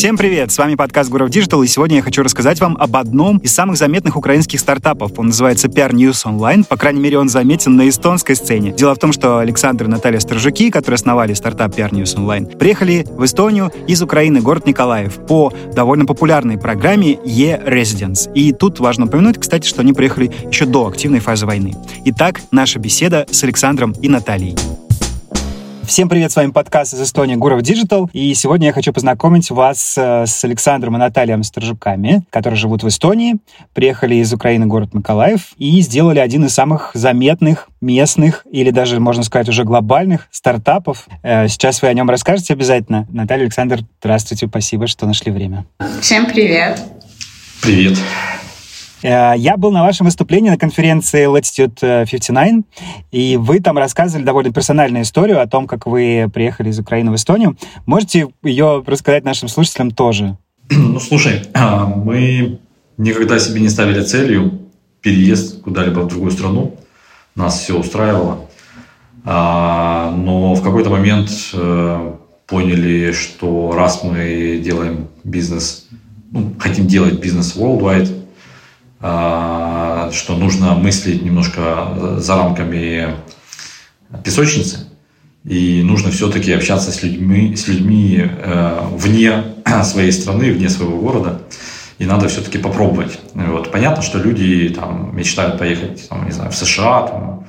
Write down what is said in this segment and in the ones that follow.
Всем привет! С вами подкаст Гуров Digital, и сегодня я хочу рассказать вам об одном из самых заметных украинских стартапов. Он называется PR News Online. По крайней мере, он заметен на эстонской сцене. Дело в том, что Александр и Наталья Сторожуки, которые основали стартап PR News Online, приехали в Эстонию из Украины, город Николаев, по довольно популярной программе E-Residence. И тут важно упомянуть, кстати, что они приехали еще до активной фазы войны. Итак, наша беседа с Александром и Натальей. Всем привет, с вами подкаст из Эстонии Гуров Digital. И сегодня я хочу познакомить вас э, с Александром и Натальей Сторожуками, которые живут в Эстонии, приехали из Украины, город Николаев, и сделали один из самых заметных местных или даже, можно сказать, уже глобальных стартапов. Э, сейчас вы о нем расскажете обязательно. Наталья, Александр, здравствуйте, спасибо, что нашли время. Всем привет. Привет. Э, я был на вашем выступлении на конференции Latitude 59, и вы там рассказывали довольно персональную историю о том, как вы приехали из Украины в Эстонию. Можете ее рассказать нашим слушателям тоже? Ну, слушай, а, мы никогда себе не ставили целью переезд куда-либо в другую страну. Нас все устраивало. А, но в какой-то момент э, поняли, что раз мы делаем бизнес, ну, хотим делать бизнес worldwide, что нужно мыслить немножко за рамками песочницы, и нужно все-таки общаться с людьми, с людьми э, вне своей страны, вне своего города, и надо все-таки попробовать. Вот. Понятно, что люди там, мечтают поехать там, не знаю, в США, там,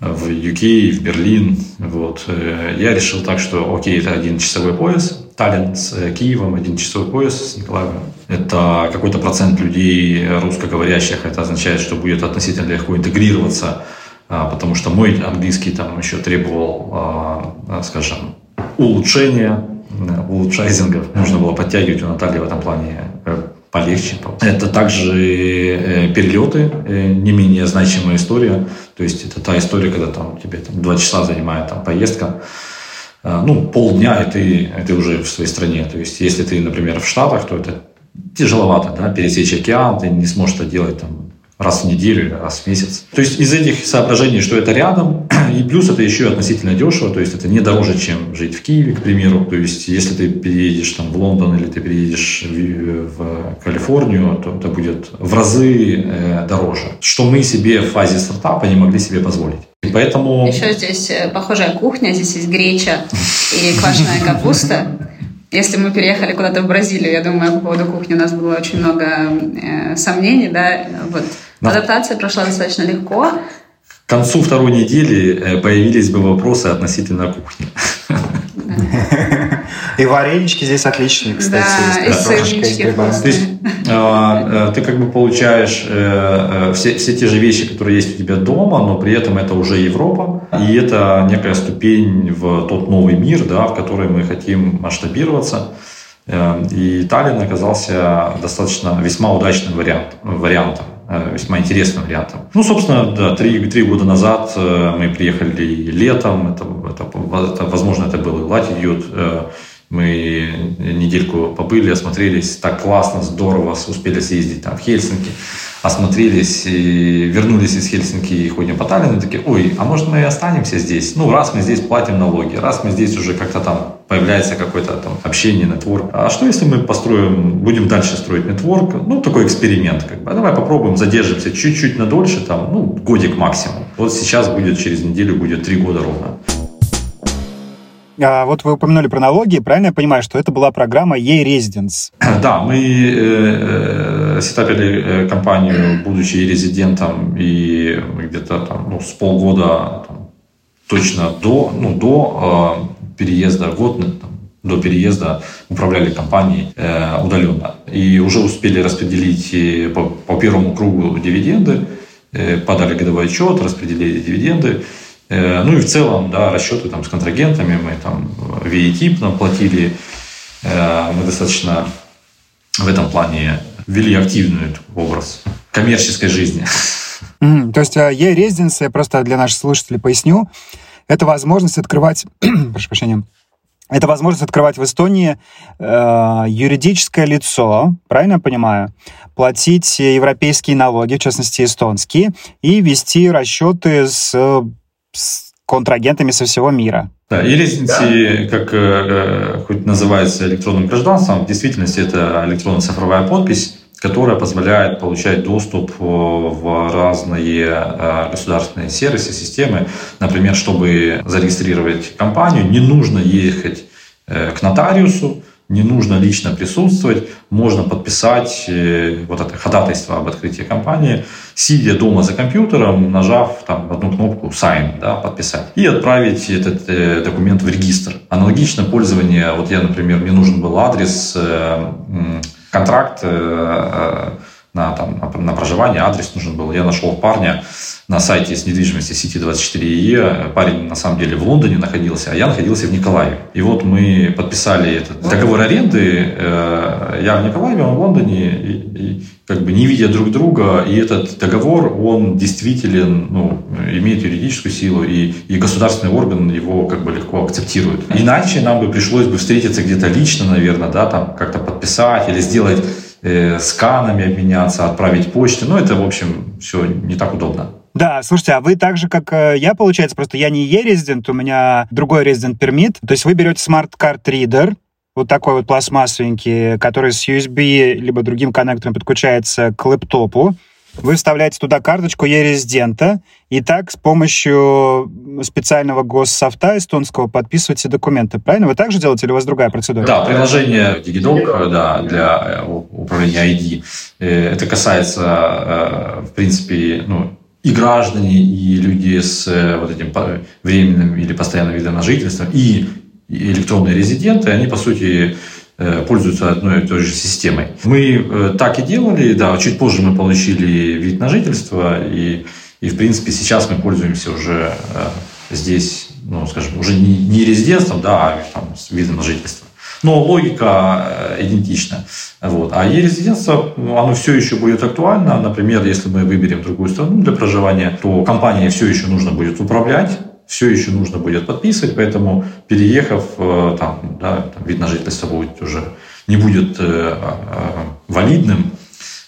в UK, в Берлин. Вот. Э, я решил так, что окей, это один часовой пояс, Таллин с э, Киевом, один часовой пояс с Николаевым. Это какой-то процент людей русскоговорящих. Это означает, что будет относительно легко интегрироваться, а, потому что мой английский там еще требовал, а, а, скажем, улучшения, улучшайзингов. Нужно было подтягивать у Натальи в этом плане э, полегче. Это также э, перелеты, не менее значимая история. То есть это та история, когда там тебе там, два часа занимает там, поездка ну, полдня, и ты, ты уже в своей стране. То есть, если ты, например, в Штатах, то это тяжеловато, да, пересечь океан, ты не сможешь это делать там раз в неделю раз в месяц. То есть из этих соображений, что это рядом, и плюс это еще относительно дешево, то есть это не дороже, чем жить в Киеве, к примеру. То есть если ты переедешь там в Лондон или ты переедешь в, в Калифорнию, то это будет в разы э, дороже, что мы себе в фазе стартапа не могли себе позволить. И поэтому... Еще здесь э, похожая кухня, здесь есть греча и квашеная капуста. Если мы переехали куда-то в Бразилию, я думаю, по поводу кухни у нас было очень много э, сомнений, да, вот. Да. Адаптация прошла достаточно легко. К концу второй недели э, появились бы вопросы относительно кухни. И варенички здесь отличные, кстати. Да, и сырнички То есть а, э, ты как бы получаешь э, э, все, все те же вещи, которые есть у тебя дома, но при этом это уже Европа. И это некая ступень в тот новый мир, да, в который мы хотим масштабироваться. И Таллин оказался достаточно весьма удачным вариант, вариантом весьма интересным вариантом. Ну, собственно, да, три, три года назад мы приехали летом, это, это, это, возможно, это был и Latitude, мы недельку побыли, осмотрелись, так классно, здорово, успели съездить там в Хельсинки, осмотрелись, и вернулись из Хельсинки и ходим по Таллину, такие, ой, а может мы останемся здесь? Ну, раз мы здесь платим налоги, раз мы здесь уже как-то там появляется какое-то там общение, нетворк. А что если мы построим, будем дальше строить нетворк? Ну, такой эксперимент как бы. А давай попробуем, задержимся чуть-чуть на дольше, там, ну, годик максимум. Вот сейчас будет, через неделю будет три года ровно. А вот вы упомянули про налоги, правильно я понимаю, что это была программа e-residence? Да, мы э, э, сетапили э, компанию, будучи резидентом, и где-то там, ну, с полгода там, точно до, ну, до э, переезда, год там, до переезда управляли компанией э, удаленно. И уже успели распределить э, по, по первому кругу дивиденды, э, подали годовой отчет, распределили дивиденды. Э, ну и в целом, да, расчеты там с контрагентами, мы там VAT нам платили, э, мы достаточно в этом плане ввели активный образ коммерческой жизни. Mm, то есть e-резиденция, просто для наших слушателей поясню, это возможность открывать, прошу прощения, это возможность открывать в Эстонии э, юридическое лицо, правильно я понимаю, платить европейские налоги, в частности эстонские, и вести расчеты с с контрагентами со всего мира. Да, и да. как э, хоть называется электронным гражданством, в действительности это электронно-цифровая подпись, которая позволяет получать доступ в разные э, государственные сервисы, системы. Например, чтобы зарегистрировать компанию, не нужно ехать э, к нотариусу, не нужно лично присутствовать, можно подписать э, вот это ходатайство об открытии компании, сидя дома за компьютером, нажав там одну кнопку «Sign», да, подписать, и отправить этот э, документ в регистр. Аналогично пользование, вот я, например, мне нужен был адрес, э, контракт э, э, на, там, на проживание, адрес нужен был. Я нашел парня, на сайте с недвижимости сети 24E. Парень на самом деле в Лондоне находился, а я находился в Николаеве. И вот мы подписали этот договор аренды. Э, я в Николаеве, он в Лондоне. И, и как бы не видя друг друга, и этот договор, он действителен, ну, имеет юридическую силу, и, и государственный орган его как бы легко акцептирует. Иначе нам бы пришлось бы встретиться где-то лично, наверное, да, там как-то подписать или сделать э, сканами обменяться, отправить почту. Ну, это, в общем, все не так удобно. Да, слушайте, а вы так же, как э, я, получается, просто я не e-резидент, у меня другой resident permit. То есть вы берете smart card reader, вот такой вот пластмассовенький, который с USB либо другим коннектором подключается к лэптопу. Вы вставляете туда карточку e-резидента, и так с помощью специального госсофта эстонского подписываете документы. Правильно? Вы также делаете или у вас другая процедура? Да, приложение DigiDoc да, для э, управления ID. Э, это касается, в принципе, ну, и граждане, и люди с э, вот этим временным или постоянным видом на жительство, и электронные резиденты, они, по сути, э, пользуются одной и той же системой. Мы э, так и делали, да, чуть позже мы получили вид на жительство, и, и в принципе, сейчас мы пользуемся уже здесь, ну, скажем, уже не, не резидентством, да, а там, с видом на жительство но логика э, идентична. Вот. А e-резидентство, оно все еще будет актуально. Например, если мы выберем другую страну для проживания, то компании все еще нужно будет управлять, все еще нужно будет подписывать, поэтому переехав, э, там, да, там, вид на жительство будет уже не будет э, валидным,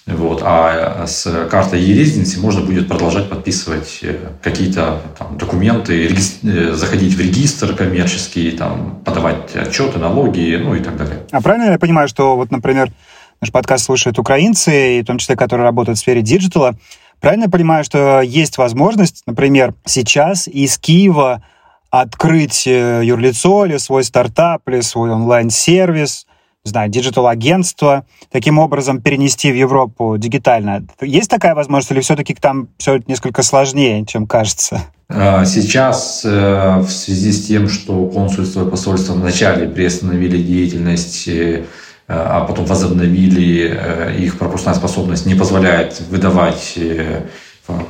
вот, а с картой e-резиденции можно будет продолжать подписывать э, какие-то там, документы, э, заходить в регистр коммерческий, там, подавать отчеты, налоги, ну и так далее. А правильно я понимаю, что вот, например, наш подкаст слушают украинцы, и в том числе, которые работают в сфере диджитала, правильно я понимаю, что есть возможность, например, сейчас из Киева открыть э, юрлицо или свой стартап, или свой онлайн-сервис – не знаю, диджитал-агентство, таким образом перенести в Европу дигитально. Есть такая возможность или все-таки там все несколько сложнее, чем кажется? А, сейчас э, в связи с тем, что консульство и посольство вначале приостановили деятельность, э, а потом возобновили, э, их пропускная способность не позволяет выдавать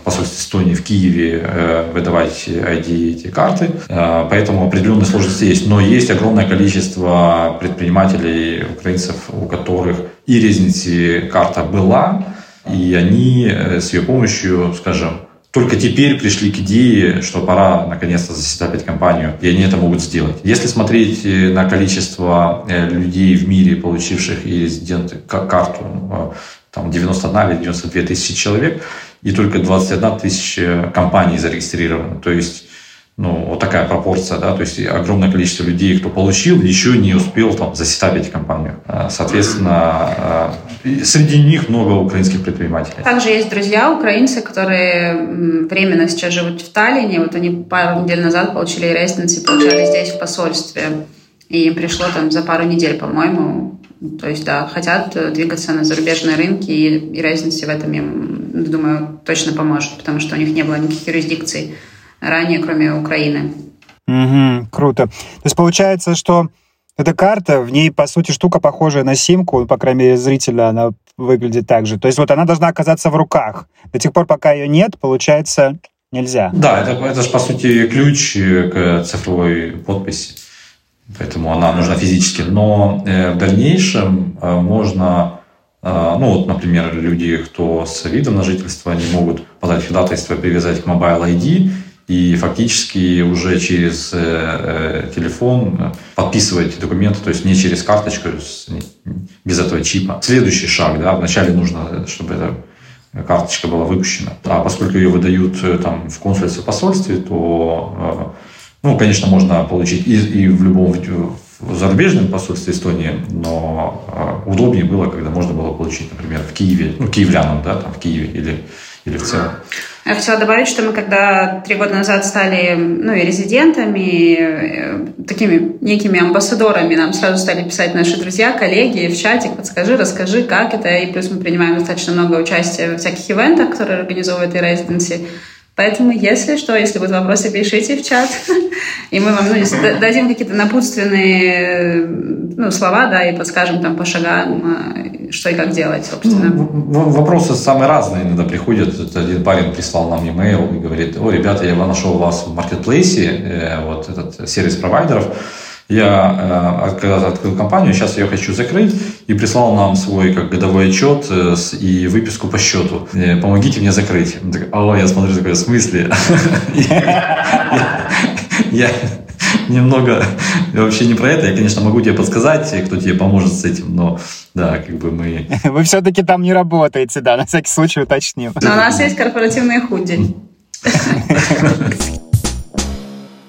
посольстве Эстонии в Киеве э, выдавать ID эти карты. Э, поэтому определенные сложности есть. Но есть огромное количество предпринимателей, украинцев, у которых и резиденции карта была, и они э, с ее помощью, скажем, только теперь пришли к идее, что пора наконец-то засетапить компанию, и они это могут сделать. Если смотреть на количество людей в мире, получивших и резидент карту, там 91 или 92 тысячи человек, и только 21 тысяча компаний зарегистрировано. То есть ну, вот такая пропорция, да, то есть огромное количество людей, кто получил, еще не успел там засетапить компанию. А, соответственно, а, среди них много украинских предпринимателей. Также есть друзья украинцы, которые временно сейчас живут в Таллине. Вот они пару недель назад получили резиденции, получали здесь в посольстве. И им пришло там за пару недель, по-моему. То есть, да, хотят двигаться на зарубежные рынки, и, и разницы в этом им думаю, точно поможет, потому что у них не было никаких юрисдикций ранее, кроме Украины. Угу, круто. То есть получается, что эта карта, в ней, по сути, штука похожая на симку, по крайней мере, зрителя она выглядит так же. То есть вот она должна оказаться в руках. До тех пор, пока ее нет, получается, нельзя. Да, это, это же, по сути, ключ к цифровой подписи. Поэтому она нужна физически. Но э, в дальнейшем э, можно а, ну вот, например, люди, кто с видом на жительство, они могут подать ходатайство привязать к Mobile ID и фактически уже через э, э, телефон подписывать документы, то есть не через карточку, без этого чипа. Следующий шаг, да, вначале нужно, чтобы эта карточка была выпущена. А поскольку ее выдают э, там в консульстве, посольстве, то Ну, конечно, можно получить и, и в любом в зарубежном посольстве Эстонии, но э, удобнее было, когда можно было получить, например, в Киеве, ну, киевлянам, да, там в Киеве или, или в целом. Я хотела добавить, что мы когда три года назад стали ну, и резидентами, и, э, такими некими амбассадорами, нам сразу стали писать наши друзья, коллеги в чатик, подскажи, расскажи, как это, и плюс мы принимаем достаточно много участия в всяких ивентах, которые организовывает и Residency. Поэтому, если что, если будут вопросы, пишите в чат, и мы вам ну, дадим какие-то напутственные ну, слова, да, и подскажем там по шагам, э, что и как делать, собственно. Ну, вопросы самые разные иногда приходят. Один парень прислал нам e-mail и говорит, о, ребята, я нашел вас в маркетплейсе, э, вот этот сервис провайдеров, я э, когда открыл компанию, сейчас я хочу закрыть, и прислал нам свой как годовой отчет э, и выписку по счету. Э, Помогите мне закрыть. Он такой, О, я смотрю, такой, в смысле? Я немного вообще не про это. Я, конечно, могу тебе подсказать, кто тебе поможет с этим, но да, как бы мы... Вы все-таки там не работаете, да, на всякий случай уточнил. Но у нас есть корпоративные худи.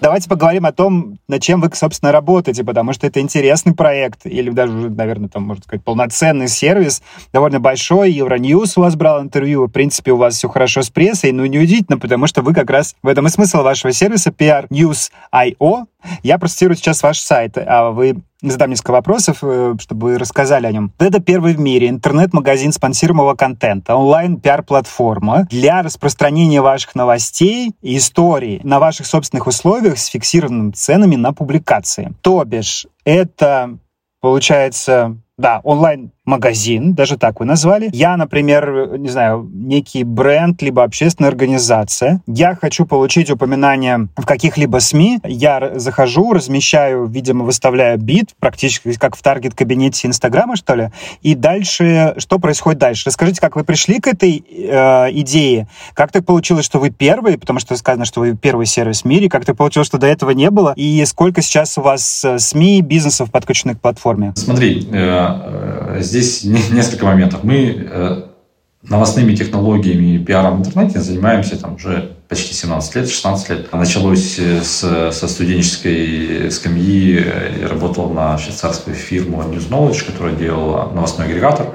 Давайте поговорим о том, над чем вы, собственно, работаете, потому что это интересный проект, или даже, наверное, там, можно сказать, полноценный сервис, довольно большой. Евроньюз у вас брал интервью. В принципе, у вас все хорошо с прессой, но неудивительно, потому что вы как раз в этом и смысл вашего сервиса PR News.io. Я процитирую сейчас ваш сайт, а вы задам несколько вопросов, э, чтобы вы рассказали о нем. Это первый в мире интернет-магазин спонсируемого контента, онлайн-пиар-платформа для распространения ваших новостей и историй на ваших собственных условиях с фиксированными ценами на публикации. То бишь, это получается да, онлайн магазин, даже так вы назвали. Я, например, не знаю, некий бренд, либо общественная организация. Я хочу получить упоминание в каких-либо СМИ. Я захожу, размещаю, видимо, выставляю бит, практически как в таргет-кабинете Инстаграма, что ли. И дальше, что происходит дальше? Расскажите, как вы пришли к этой э, идее? Как так получилось, что вы первый, потому что сказано, что вы первый сервис в мире. Как так получилось, что до этого не было? И сколько сейчас у вас э, СМИ, бизнесов подключены к платформе? Смотри, э, здесь здесь несколько моментов. Мы э, новостными технологиями и пиаром в интернете занимаемся там уже почти 17 лет, 16 лет. Началось э, с, со студенческой скамьи, я работал на швейцарскую фирму News Knowledge, которая делала новостной агрегатор.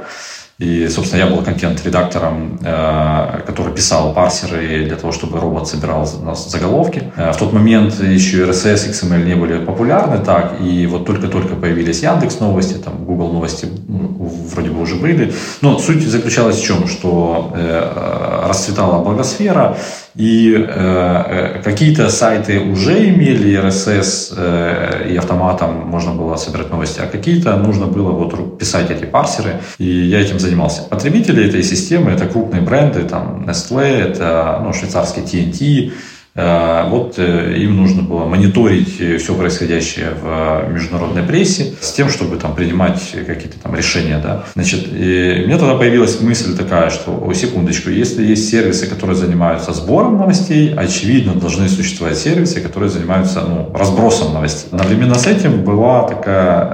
И, собственно, я был контент-редактором, э, который писал парсеры для того, чтобы робот собирал заголовки. Э, в тот момент еще RSS, XML не были популярны так, и вот только-только появились Яндекс новости, там Google новости вроде бы уже были. Но суть заключалась в чем, что э, расцветала благосфера, и э, какие-то сайты уже имели RSS, э, и автоматом можно было собирать новости, а какие-то нужно было вот писать эти парсеры, и я этим занимался. Потребители этой системы – это крупные бренды, там Nestle, это ну, швейцарский TNT, Э, вот э, им нужно было мониторить э, все происходящее в международной прессе с тем, чтобы там принимать какие-то там решения. Да. Значит, и у меня тогда появилась мысль такая, что, о, секундочку, если есть сервисы, которые занимаются сбором новостей, очевидно, должны существовать сервисы, которые занимаются ну, разбросом новостей. Одновременно с этим была такая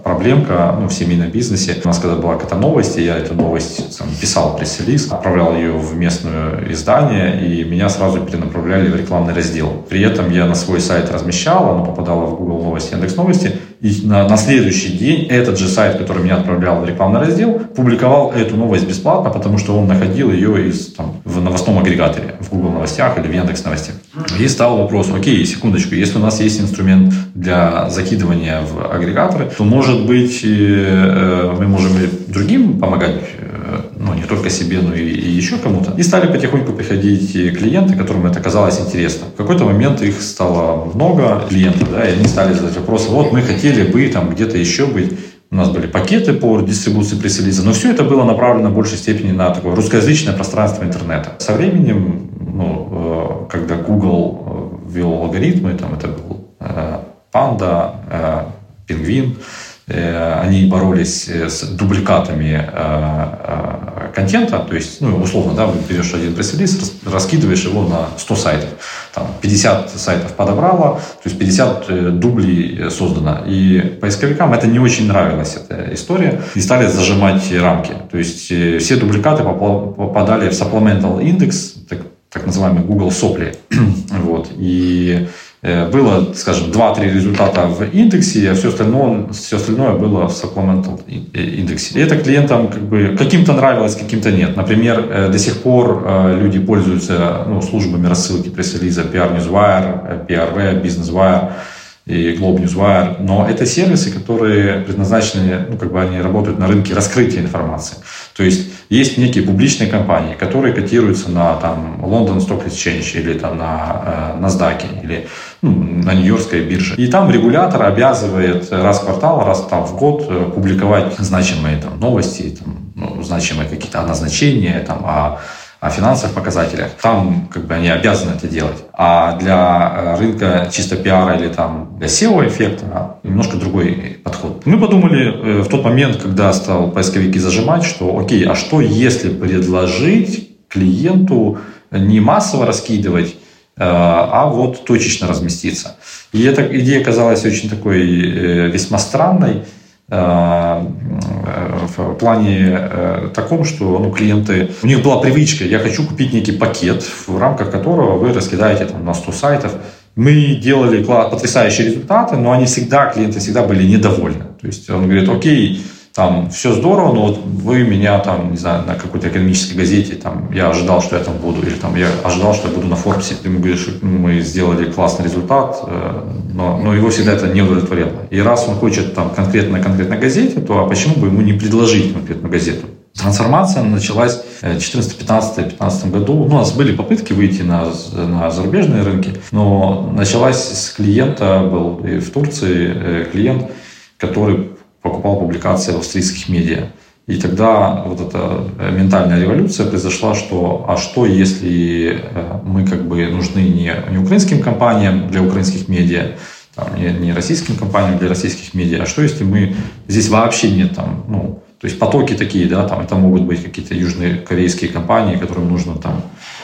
э, проблемка ну, в семейном бизнесе. У нас когда была какая-то новость, и я эту новость там, писал пресс-релиз, отправлял ее в местное издание, и меня сразу перенаправляли направляли в рекламный раздел. При этом я на свой сайт размещал, оно попадало в Google Новости, Яндекс Новости, и на, на следующий день этот же сайт, который меня отправлял в рекламный раздел, публиковал эту новость бесплатно, потому что он находил ее из, там, в новостном агрегаторе, в Google Новостях или в Яндекс Новостях. И стал вопрос, окей, секундочку, если у нас есть инструмент для закидывания в агрегаторы, то, может быть, э, мы можем другим помогать ну, не только себе, но и, и еще кому-то. И стали потихоньку приходить клиенты, которым это казалось интересно. В какой-то момент их стало много клиентов, да, и они стали задать вопросы, вот мы хотели бы там где-то еще быть, у нас были пакеты по дистрибуции пресс-релиза, но все это было направлено в большей степени на такое русскоязычное пространство интернета. Со временем, ну, э, когда Google э, ввел алгоритмы, там это был Panda, э, Penguin, Э, они боролись э, с дубликатами э, контента, то есть, ну, условно, да, берешь один пресс-релиз, раскидываешь его на 100 сайтов, там 50 сайтов подобрало, то есть 50 дублей создано. И поисковикам это не очень нравилась эта история, и стали зажимать рамки. То есть все дубликаты попадали в supplemental index, так, так называемый Google сопли. вот. И было, скажем, 2-3 результата в индексе, а все остальное, все остальное было в supplemental индексе. И это клиентам как бы каким-то нравилось, каким-то нет. Например, до сих пор люди пользуются ну, службами рассылки пресс-релиза PR Newswire, PRV, Business Wire и Globe Newswire, но это сервисы, которые предназначены, ну, как бы они работают на рынке раскрытия информации. То есть есть некие публичные компании, которые котируются на там, London Stock Exchange или там, на э, NASDAQ или на Нью-Йоркской бирже. И там регулятор обязывает раз в квартал, раз там, в год э, публиковать значимые там, новости, там, ну, значимые какие-то назначения там, о о финансовых показателях, там как бы они обязаны это делать. А для э, рынка чисто пиара или там для SEO-эффекта немножко другой подход. Мы подумали э, в тот момент, когда стал поисковики зажимать, что окей, а что если предложить клиенту не массово раскидывать, а вот точечно разместиться. И эта идея казалась очень такой весьма странной, Э, в плане э, таком, что ну, клиенты, у них была привычка, я хочу купить некий пакет, в рамках которого вы раскидаете там, на 100 сайтов. Мы делали потрясающие результаты, но они всегда, клиенты всегда были недовольны. То есть он говорит, окей, там все здорово, но вот вы меня там, не знаю, на какой-то экономической газете, там, я ожидал, что я там буду, или там я ожидал, что я буду на Форбсе, ты ему говоришь, ну, мы сделали классный результат, э, но, но его всегда это не удовлетворяло. И раз он хочет там конкретно конкретно газете, то а почему бы ему не предложить конкретную газету? Трансформация началась в 2014, 15, 15 году. Ну, у нас были попытки выйти на, на зарубежные рынки, но началась с клиента, был и в Турции э, клиент, который покупал публикации в австрийских медиа. И тогда вот эта э, ментальная революция произошла, что а что если э, мы как бы нужны не, не украинским компаниям для украинских медиа, там, не, не российским компаниям для российских медиа, а что если мы здесь вообще нет там, ну, то есть потоки такие, да, там это могут быть какие-то южные корейские компании, которым нужно там,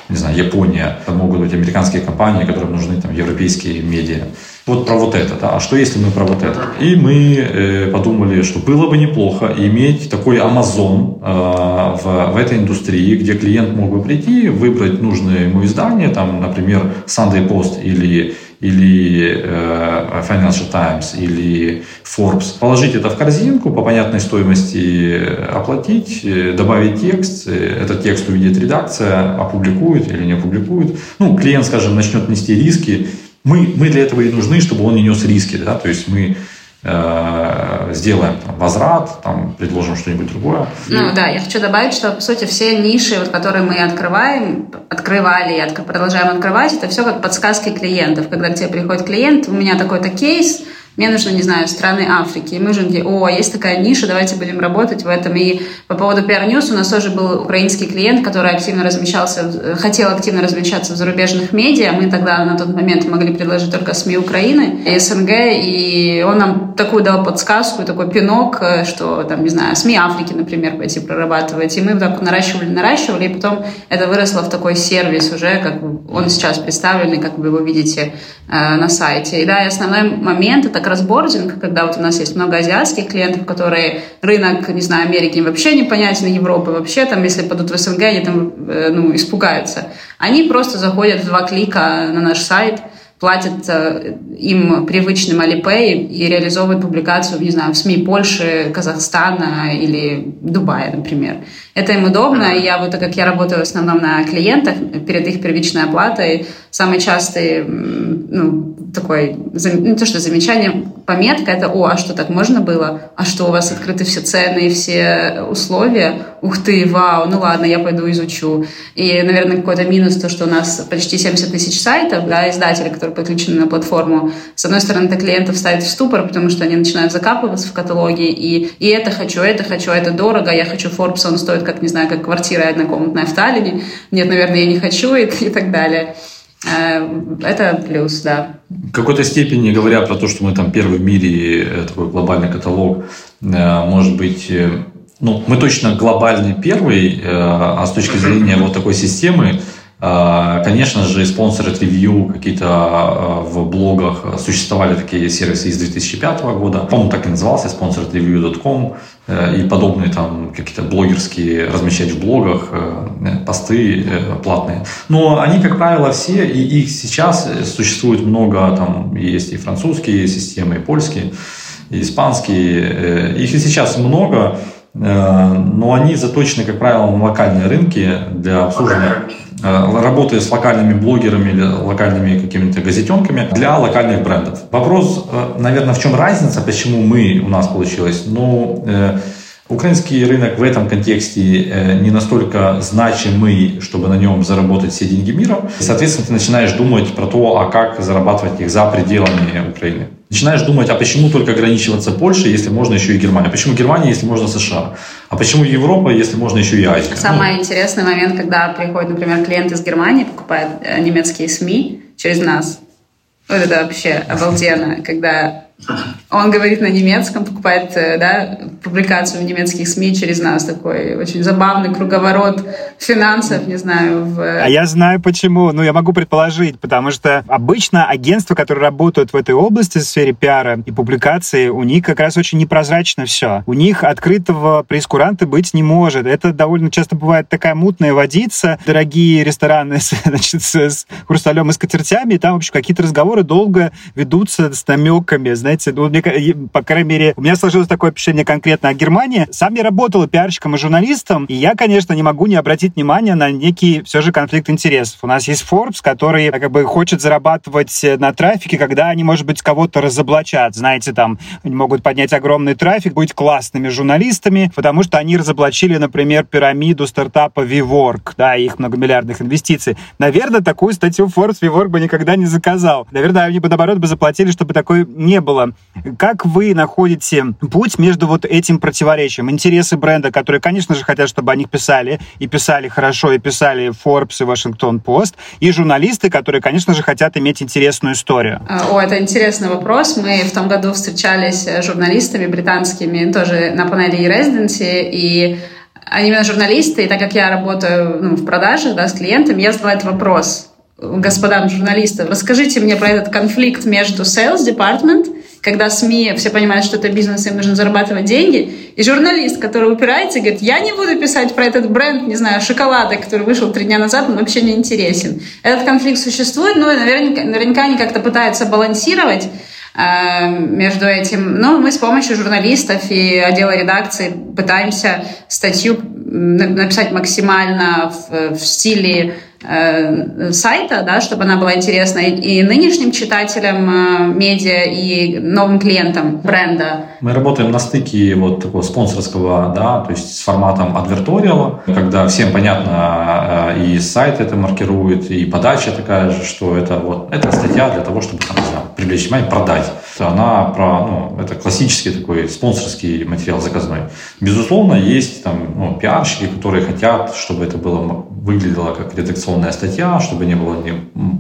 не знаю, Япония, это могут быть американские компании, которым нужны там европейские медиа вот про вот это, да, а что если мы про вот это? И мы э, подумали, что было бы неплохо иметь такой Amazon э, в, в этой индустрии, где клиент мог бы прийти, выбрать нужное ему издание, там, например, Sunday Post или или э, Financial Times, или Forbes, положить это в корзинку, по понятной стоимости оплатить, э, добавить текст, этот текст увидит редакция, опубликует или не опубликует. Ну, клиент, скажем, начнет нести риски, мы, мы для этого и нужны, чтобы он не нес риски. Да? То есть мы э, сделаем там, возврат, там, предложим что-нибудь другое. Ну да, я хочу добавить, что по сути все ниши, вот, которые мы открываем, открывали и от, продолжаем открывать, это все как подсказки клиентов. Когда к тебе приходит клиент, у меня такой-то кейс, мне нужно, не знаю, страны Африки. И мы же такие, о, есть такая ниша, давайте будем работать в этом. И по поводу PR News у нас тоже был украинский клиент, который активно размещался, хотел активно размещаться в зарубежных медиа. Мы тогда на тот момент могли предложить только СМИ Украины и СНГ, и он нам такую дал подсказку, такой пинок, что, там, не знаю, СМИ Африки, например, пойти прорабатывать. И мы так наращивали, наращивали, и потом это выросло в такой сервис уже, как он сейчас представленный, как вы его видите э, на сайте. И да, и основной момент — это разбординг, когда вот у нас есть много азиатских клиентов, которые рынок, не знаю, Америки им вообще непонятен, Европы вообще, там, если падут в СНГ, они там, э, ну, испугаются. Они просто заходят в два клика на наш сайт, платят э, им привычным Alipay и реализовывают публикацию, не знаю, в СМИ Польши, Казахстана или Дубая, например. Это им удобно, и я вот, так как я работаю в основном на клиентах, перед их первичной оплатой, самый частый, ну, такой, не то что замечание, пометка, это, о, а что так можно было? А что у вас открыты все цены и все условия? Ух ты, вау, ну ладно, я пойду изучу. И, наверное, какой-то минус то, что у нас почти 70 тысяч сайтов, да, издателей, которые подключены на платформу. С одной стороны, это клиентов ставит в ступор, потому что они начинают закапываться в каталоге, и, и это хочу, это хочу, это дорого, я хочу Forbes, он стоит, как, не знаю, как квартира однокомнатная в Таллине. Нет, наверное, я не хочу, и, и так далее. Э, это плюс, да. В какой-то степени, говоря про то, что мы там первый в мире, э, такой глобальный каталог, э, может быть, ну, мы точно глобальный первый, а с точки зрения вот такой системы, конечно же, спонсоры ревью какие-то а, в блогах существовали такие сервисы из 2005 года. По-моему, так и назывался sponsoredreview.com э, и подобные там какие-то блогерские размещать в блогах э, посты э, платные. Но они, как правило, все, и их сейчас существует много, там есть и французские системы, и польские, и испанские. Их и сейчас много, но они заточены, как правило, на локальные рынки для обслуживания Э, работая с локальными блогерами или локальными какими-то газетенками для локальных брендов. Вопрос, э, наверное, в чем разница, почему мы у нас получилось? Ну, э, Украинский рынок в этом контексте не настолько значимый, чтобы на нем заработать все деньги мира. Соответственно, ты начинаешь думать про то, а как зарабатывать их за пределами Украины. Начинаешь думать, а почему только ограничиваться Польшей, если можно еще и Германия? Почему Германия, если можно США? А почему Европа, если можно еще и Азия? Самый ну. интересный момент, когда приходит, например, клиент из Германии, покупает э, немецкие СМИ через нас. Вот это вообще обалденно, когда он говорит на немецком, покупает э, да, публикацию в немецких СМИ через нас. Такой очень забавный круговорот финансов, не знаю. В... А я знаю почему. Ну, я могу предположить, потому что обычно агентства, которые работают в этой области, в сфере пиара и публикации, у них как раз очень непрозрачно все. У них открытого прескуранта быть не может. Это довольно часто бывает такая мутная водица, дорогие рестораны значит, с хрусталем и скатертями, и там, в общем, какие-то разговоры долго ведутся с намеками, знаете, ну, мне, по крайней мере, у меня сложилось такое впечатление конкретно о Германии. Сам я работал пиарщиком, и журналистом, и я, конечно, не могу не обратить внимание на некий все же конфликт интересов. У нас есть Forbes, который как бы хочет зарабатывать на трафике, когда они, может быть, кого-то разоблачат. Знаете, там, они могут поднять огромный трафик, быть классными журналистами, потому что они разоблачили, например, пирамиду стартапа VWork, да, их многомиллиардных инвестиций. Наверное, такую статью Forbes VWork бы никогда не заказал. Наверное, они бы, наоборот, бы заплатили, чтобы такой не было было. Как вы находите путь между вот этим противоречием? Интересы бренда, которые, конечно же, хотят, чтобы о них писали, и писали хорошо, и писали Forbes и Washington Post, и журналисты, которые, конечно же, хотят иметь интересную историю. А, о, это интересный вопрос. Мы в том году встречались с журналистами британскими тоже на панели e-residency, и они именно журналисты, и так как я работаю ну, в продажах да, с клиентами, я задала этот вопрос господам журналистам. Расскажите мне про этот конфликт между sales department когда СМИ все понимают, что это бизнес, им нужно зарабатывать деньги, и журналист, который упирается говорит, я не буду писать про этот бренд, не знаю, шоколада, который вышел три дня назад, он вообще не интересен. Этот конфликт существует, но наверняка, наверняка они как-то пытаются балансировать э, между этим. Но мы с помощью журналистов и отдела редакции пытаемся статью написать максимально в, в стиле сайта, да, чтобы она была интересна и, нынешним читателям э, медиа, и новым клиентам бренда. Мы работаем на стыке вот такого спонсорского, да, то есть с форматом адверториала, когда всем понятно, э, и сайт это маркирует, и подача такая же, что это вот, это статья для того, чтобы там, знаю, привлечь внимание, продать. Она про, ну, это классический такой спонсорский материал заказной. Безусловно, есть там ну, пиарщики, которые хотят, чтобы это было выглядела как редакционная статья, чтобы не было ни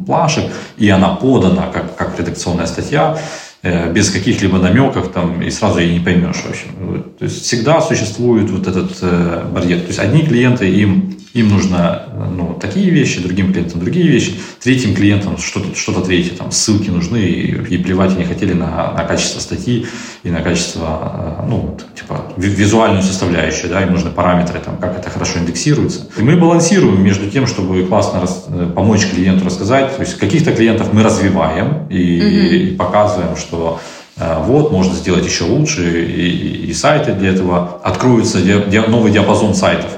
плашек, и она подана как, как редакционная статья, э, без каких-либо намеков, там, и сразу ее не поймешь, в общем. То есть всегда существует вот этот э, барьер. То есть одни клиенты, им им нужно ну, такие вещи, другим клиентам другие вещи, третьим клиентам что-то что третье, там ссылки нужны, и, и плевать они хотели на, на качество статьи и на качество, э, ну, типа, визуальную составляющую, да, им нужны параметры, там, как это хорошо индексируется. И мы балансируем между тем, чтобы классно рас, э, помочь клиенту рассказать, то есть каких-то клиентов мы развиваем и, mm-hmm. и показываем, что вот, можно сделать еще лучше, и, и, и сайты для этого откроются, ди, новый диапазон сайтов.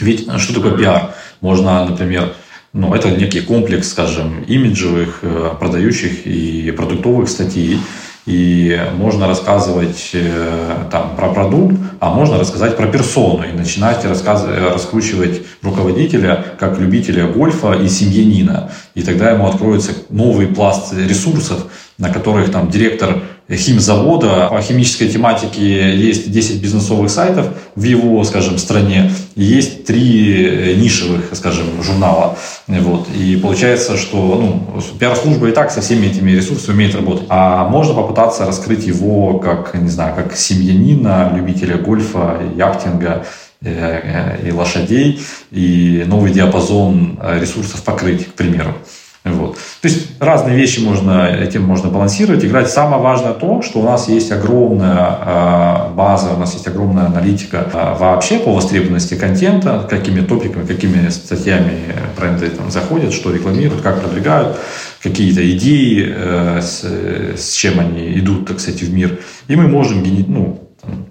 Ведь э, что такое пиар? Можно, например, ну, это некий комплекс, скажем, имиджевых, э, продающих и продуктовых статей. И можно рассказывать э, там, про продукт, а можно рассказать про персону и начинать рассказ... раскручивать руководителя как любителя гольфа и семьянина. И тогда ему откроется новый пласт ресурсов, на которых там директор химзавода. По химической тематике есть 10 бизнесовых сайтов в его, скажем, стране. Есть три нишевых, скажем, журнала. Вот. И получается, что ну, пиар-служба и так со всеми этими ресурсами умеет работать. А можно попытаться раскрыть его как, не знаю, как семьянина, любителя гольфа, яхтинга и лошадей, и новый диапазон ресурсов покрыть, к примеру. Вот. То есть разные вещи можно, этим можно балансировать, играть. Самое важное то, что у нас есть огромная э, база, у нас есть огромная аналитика э, вообще по востребованности контента, какими топиками, какими статьями бренды там заходят, что рекламируют, как продвигают, какие-то идеи, э, с, с чем они идут, так сказать, в мир. И мы можем ну,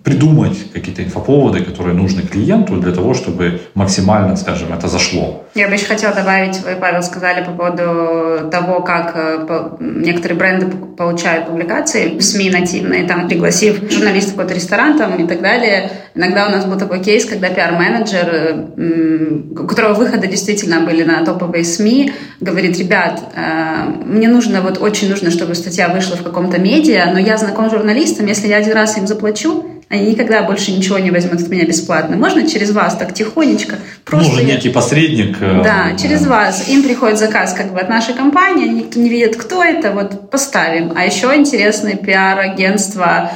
придумать какие-то инфоповоды, которые нужны клиенту для того, чтобы максимально, скажем, это зашло. Я бы еще хотела добавить, вы, Павел, сказали по поводу того, как э, некоторые бренды получают публикации в СМИ нативные, там, пригласив журналистов в какой-то ресторан там, и так далее. Иногда у нас был такой кейс, когда пиар-менеджер, у которого выходы действительно были на топовые СМИ, говорит, ребят, э, мне нужно, вот очень нужно, чтобы статья вышла в каком-то медиа, но я знаком с журналистом, если я один раз им заплачу, они никогда больше ничего не возьмут от меня бесплатно. Можно через вас так тихонечко? Просто Нужен я... некий посредник. Э, да, через вас. Им приходит заказ как бы от нашей компании, никто не видит, кто это, вот поставим. А еще интересные пиар-агентства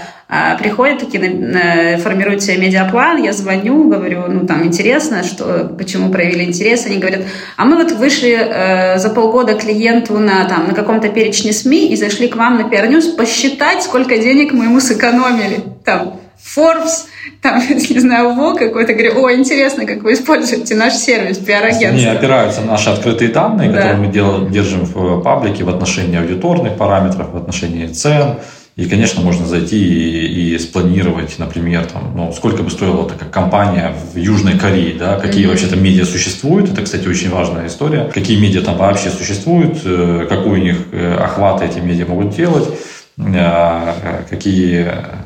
приходят такие, формируют себе медиаплан, я звоню, говорю, ну там интересно, что, почему проявили интерес, они говорят, а мы вот вышли э, за полгода клиенту на, там, на каком-то перечне СМИ и зашли к вам на PR News посчитать, сколько денег мы ему сэкономили. Там, Forbes, там, не знаю, ВО какой-то, говорю, о, интересно, как вы используете наш сервис, пиар-агентство. Они опираются на наши открытые данные, да. которые мы делаем, держим в паблике в отношении аудиторных параметров, в отношении цен, и, конечно, можно зайти и, и спланировать, например, там, ну, сколько бы стоила такая компания в Южной Корее, да, какие mm-hmm. вообще там медиа существуют. Это, кстати, очень важная история. Какие медиа там вообще существуют, э, какой у них э, охват эти медиа могут делать, э, какие Э,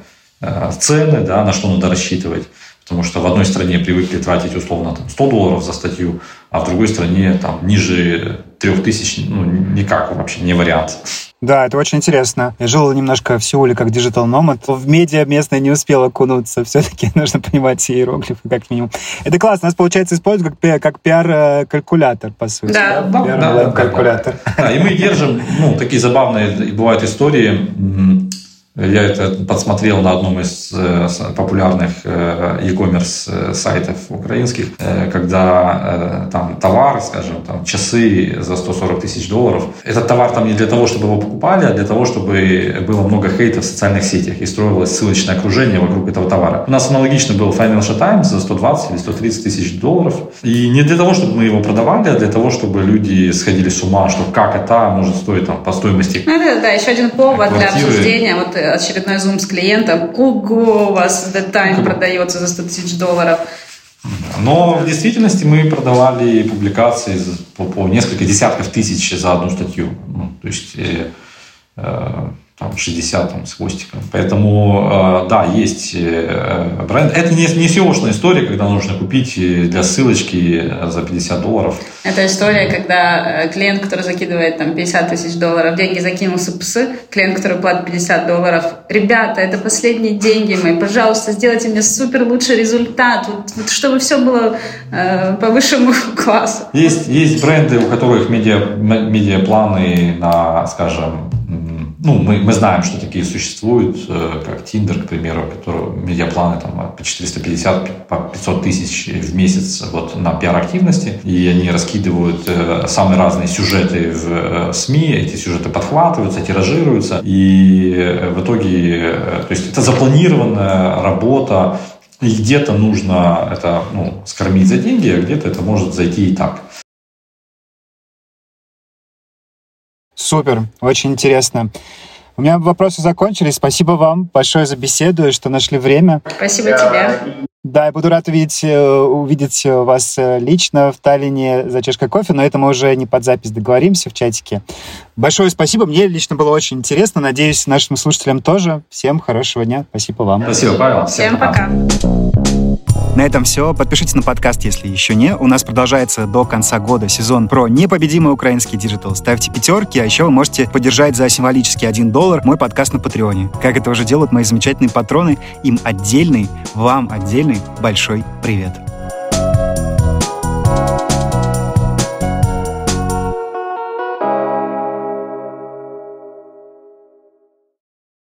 цены, да, на что надо рассчитывать. Потому что в одной стране привыкли тратить условно там, 100 долларов за статью, а в другой стране там ниже 3000, ну, никак вообще не вариант. Да, это очень интересно. Я жил немножко в Сеуле как digital nomad. В медиа местное не успел окунуться. Все-таки нужно понимать все иероглифы, как минимум. Это классно. У нас, получается, используют как, как пиар-калькулятор, по сути. Да, да, да, калькулятор. Да, и мы держим, ну, такие забавные бывают истории я это подсмотрел на одном из э, популярных э, e-commerce э, сайтов украинских, когда там товар, скажем, там часы за 140 тысяч долларов. Этот товар там не для того, чтобы его покупали, а для того, чтобы было много хейта в социальных сетях и строилось ссылочное окружение вокруг этого товара. У нас аналогично был Financial Times за 120 или 130 тысяч долларов. И не для того, чтобы мы его продавали, а для того, чтобы люди сходили с ума, что как это может стоить там по стоимости. Ну, это, да, еще один повод квартиры. для обсуждения. Вот очередной зум с клиентом. Ого, у вас The Time продается за 100 тысяч долларов. Но в действительности мы продавали публикации по, по несколько десятков тысяч за одну статью. Ну, то есть э, э, там 60 там, с хвостиком. Поэтому, э, да, есть э, бренд. Это не, не seo история, когда нужно купить э, для ссылочки за 50 долларов. Это история, когда клиент, который закидывает там 50 тысяч долларов, деньги закинул с ПС, клиент, который платит 50 долларов, ребята, это последние деньги мои, пожалуйста, сделайте мне супер лучший результат, вот, вот чтобы все было э, по высшему классу. Есть, есть бренды, у которых медиа, медиапланы на, скажем, ну, мы, мы знаем, что такие существуют, э, как Tinder, к примеру, которые медиапланы там по 450, по 500 тысяч в месяц вот, на пиар-активности, и они раскидывают э, самые разные сюжеты в э, СМИ, эти сюжеты подхватываются, тиражируются, и в итоге, то есть это запланированная работа, и где-то нужно это ну, скормить за деньги, а где-то это может зайти и так. Супер, очень интересно. У меня вопросы закончились. Спасибо вам большое за беседу и что нашли время. Спасибо тебе. Да, я буду рад увидеть, э, увидеть вас э, лично в Таллине за чашкой кофе, но это мы уже не под запись договоримся в чатике. Большое спасибо. Мне лично было очень интересно. Надеюсь, нашим слушателям тоже. Всем хорошего дня. Спасибо вам. Спасибо, Павел. Всем, Всем пока. пока. На этом все. Подпишитесь на подкаст, если еще не. У нас продолжается до конца года сезон про непобедимый украинский диджитал. Ставьте пятерки, а еще вы можете поддержать за символический 1 доллар мой подкаст на Patreon е. Как это уже делают мои замечательные патроны, им отдельный, вам отдельный большой привет.